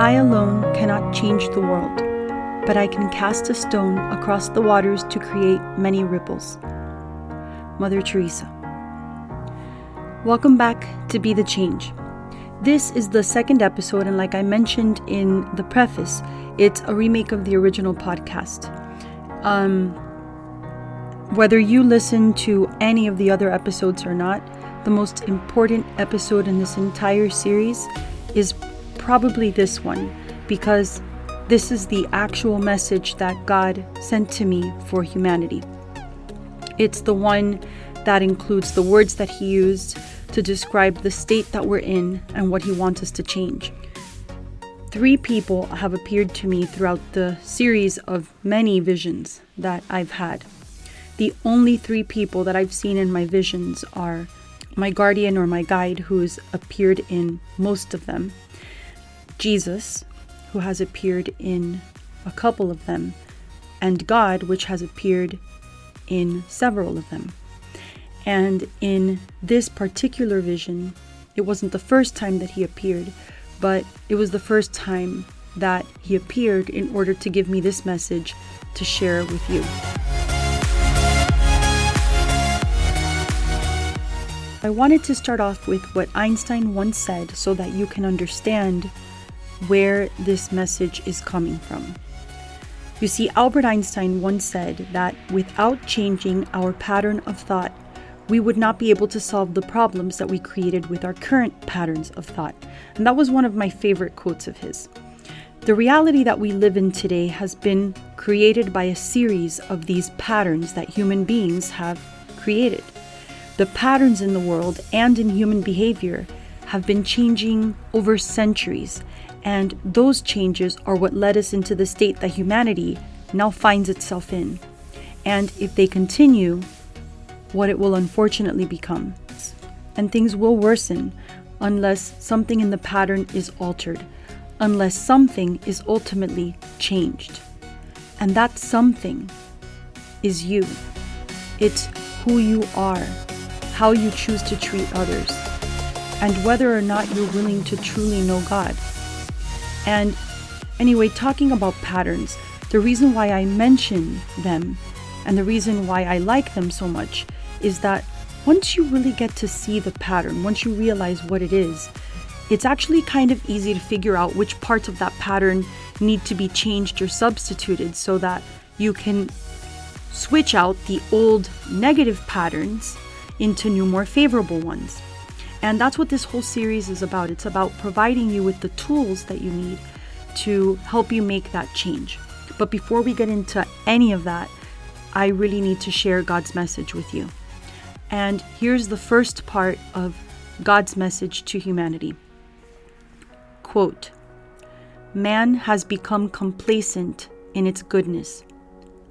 I alone cannot change the world, but I can cast a stone across the waters to create many ripples. Mother Teresa. Welcome back to Be the Change. This is the second episode, and like I mentioned in the preface, it's a remake of the original podcast. Um, whether you listen to any of the other episodes or not, the most important episode in this entire series is probably this one because this is the actual message that God sent to me for humanity. It's the one that includes the words that He used to describe the state that we're in and what He wants us to change. Three people have appeared to me throughout the series of many visions that I've had. The only three people that I've seen in my visions are my guardian or my guide, who's appeared in most of them, Jesus, who has appeared in a couple of them, and God, which has appeared in several of them. And in this particular vision, it wasn't the first time that he appeared, but it was the first time that he appeared in order to give me this message to share with you. I wanted to start off with what Einstein once said so that you can understand where this message is coming from. You see, Albert Einstein once said that without changing our pattern of thought, we would not be able to solve the problems that we created with our current patterns of thought. And that was one of my favorite quotes of his. The reality that we live in today has been created by a series of these patterns that human beings have created. The patterns in the world and in human behavior have been changing over centuries, and those changes are what led us into the state that humanity now finds itself in. And if they continue, what it will unfortunately become. And things will worsen unless something in the pattern is altered, unless something is ultimately changed. And that something is you. It's who you are, how you choose to treat others, and whether or not you're willing to truly know God. And anyway, talking about patterns, the reason why I mention them and the reason why I like them so much is that once you really get to see the pattern, once you realize what it is, it's actually kind of easy to figure out which parts of that pattern need to be changed or substituted so that you can switch out the old negative patterns into new, more favorable ones. And that's what this whole series is about. It's about providing you with the tools that you need to help you make that change. But before we get into any of that, I really need to share God's message with you. And here's the first part of God's message to humanity Quote, Man has become complacent in its goodness.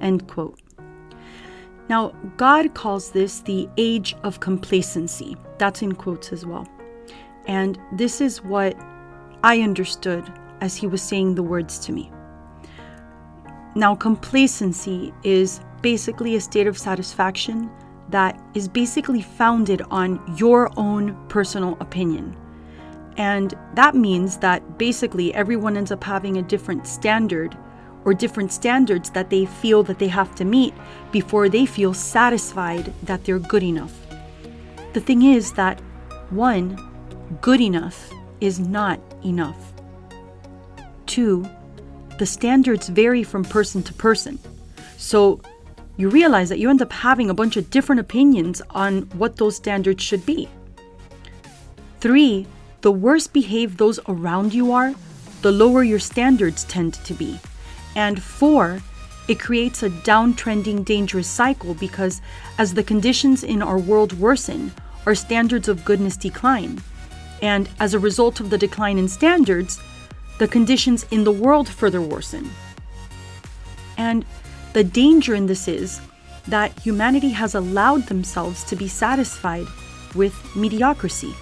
End quote. Now, God calls this the age of complacency. That's in quotes as well. And this is what I understood as he was saying the words to me. Now, complacency is basically a state of satisfaction that is basically founded on your own personal opinion. And that means that basically everyone ends up having a different standard or different standards that they feel that they have to meet before they feel satisfied that they're good enough. The thing is that one, good enough is not enough. Two, the standards vary from person to person. So you realize that you end up having a bunch of different opinions on what those standards should be. Three, the worse behaved those around you are, the lower your standards tend to be. And four, it creates a downtrending, dangerous cycle because as the conditions in our world worsen, our standards of goodness decline. And as a result of the decline in standards, the conditions in the world further worsen. And the danger in this is that humanity has allowed themselves to be satisfied with mediocrity.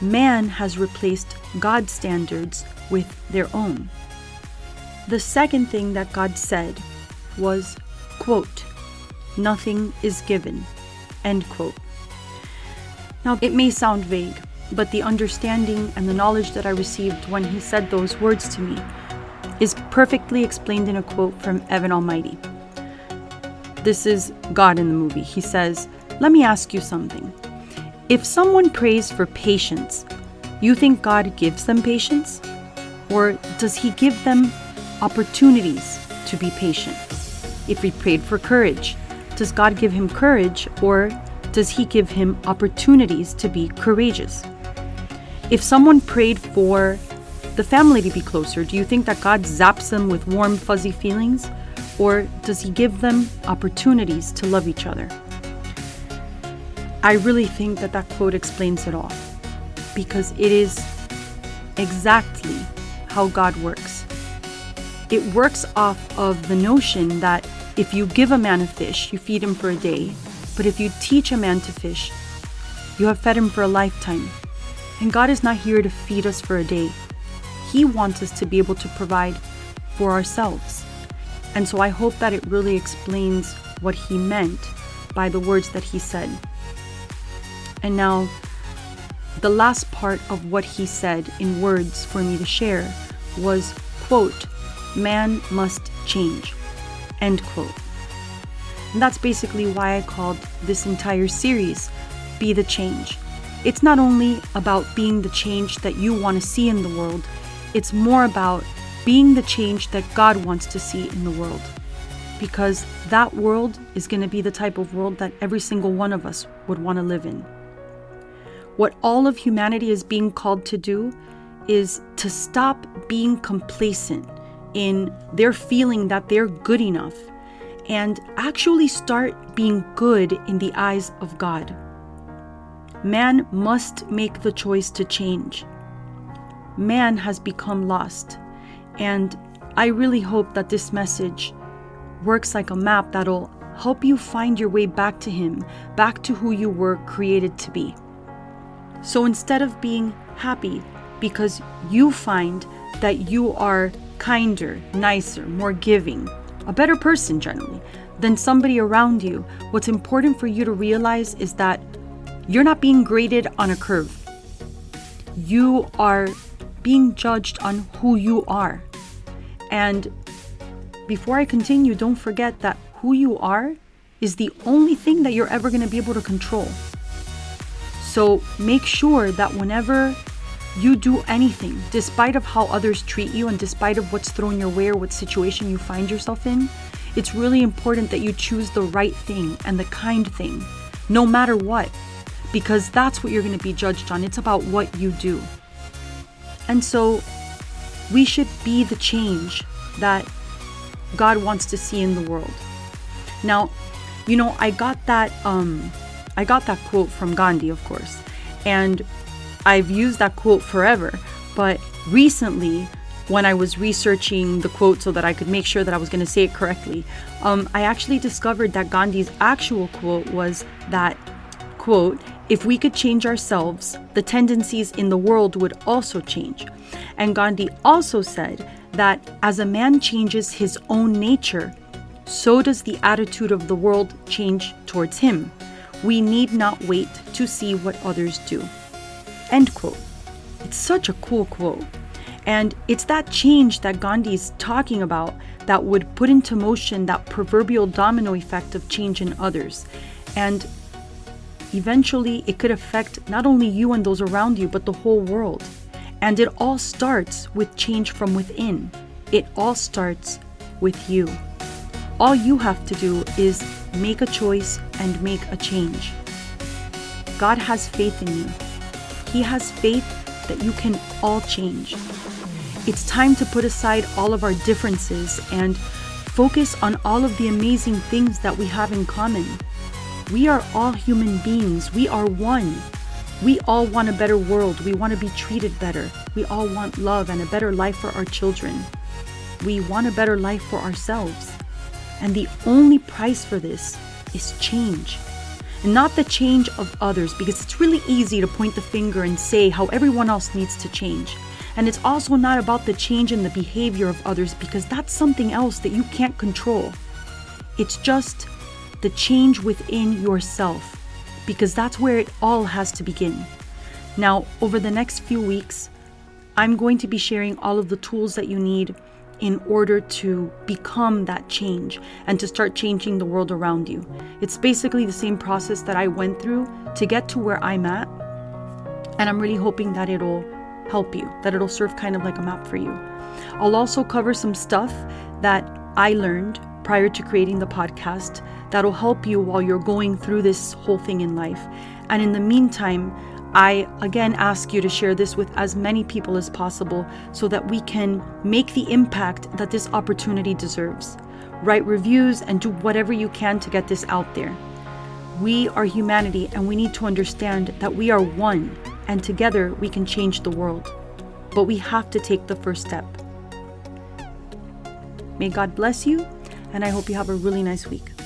Man has replaced God's standards with their own. The second thing that God said was, quote, nothing is given, end quote. Now, it may sound vague, but the understanding and the knowledge that I received when he said those words to me is perfectly explained in a quote from Evan Almighty. This is God in the movie. He says, Let me ask you something. If someone prays for patience, you think God gives them patience? Or does He give them opportunities to be patient? If he prayed for courage, does God give him courage or does He give him opportunities to be courageous? If someone prayed for the family to be closer, do you think that God zaps them with warm, fuzzy feelings? Or does He give them opportunities to love each other? I really think that that quote explains it all because it is exactly how God works. It works off of the notion that if you give a man a fish, you feed him for a day, but if you teach a man to fish, you have fed him for a lifetime. And God is not here to feed us for a day. He wants us to be able to provide for ourselves. And so I hope that it really explains what he meant by the words that he said. And now, the last part of what he said in words for me to share was, quote, man must change, end quote. And that's basically why I called this entire series Be the Change. It's not only about being the change that you want to see in the world, it's more about being the change that God wants to see in the world. Because that world is going to be the type of world that every single one of us would want to live in. What all of humanity is being called to do is to stop being complacent in their feeling that they're good enough and actually start being good in the eyes of God. Man must make the choice to change. Man has become lost, and I really hope that this message works like a map that'll help you find your way back to Him, back to who you were created to be. So instead of being happy because you find that you are kinder, nicer, more giving, a better person generally, than somebody around you, what's important for you to realize is that you're not being graded on a curve. You are being judged on who you are. And before I continue, don't forget that who you are is the only thing that you're ever going to be able to control. So make sure that whenever you do anything, despite of how others treat you and despite of what's thrown your way or what situation you find yourself in, it's really important that you choose the right thing and the kind thing, no matter what, because that's what you're going to be judged on. It's about what you do. And so we should be the change that God wants to see in the world. Now, you know, I got that um I got that quote from Gandhi, of course. And I've used that quote forever, but recently, when I was researching the quote so that I could make sure that I was going to say it correctly, um, I actually discovered that Gandhi's actual quote was that, quote, if we could change ourselves, the tendencies in the world would also change. And Gandhi also said that as a man changes his own nature, so does the attitude of the world change towards him. We need not wait to see what others do. End quote. It's such a cool quote. And it's that change that Gandhi is talking about that would put into motion that proverbial domino effect of change in others. And eventually, it could affect not only you and those around you, but the whole world. And it all starts with change from within. It all starts with you. All you have to do is make a choice and make a change. God has faith in you. He has faith that you can all change. It's time to put aside all of our differences and focus on all of the amazing things that we have in common. We are all human beings, we are one. We all want a better world, we want to be treated better, we all want love and a better life for our children. We want a better life for ourselves. And the only price for this is change and not the change of others, because it's really easy to point the finger and say how everyone else needs to change. And it's also not about the change in the behavior of others, because that's something else that you can't control. It's just the change within yourself, because that's where it all has to begin. Now, over the next few weeks, I'm going to be sharing all of the tools that you need in order to become that change and to start changing the world around you. It's basically the same process that I went through to get to where I'm at. And I'm really hoping that it'll help you, that it'll serve kind of like a map for you. I'll also cover some stuff that I learned prior to creating the podcast that'll help you while you're going through this whole thing in life. And in the meantime, I again ask you to share this with as many people as possible so that we can make the impact that this opportunity deserves. Write reviews and do whatever you can to get this out there. We are humanity and we need to understand that we are one and together we can change the world. But we have to take the first step. May God bless you, and I hope you have a really nice week.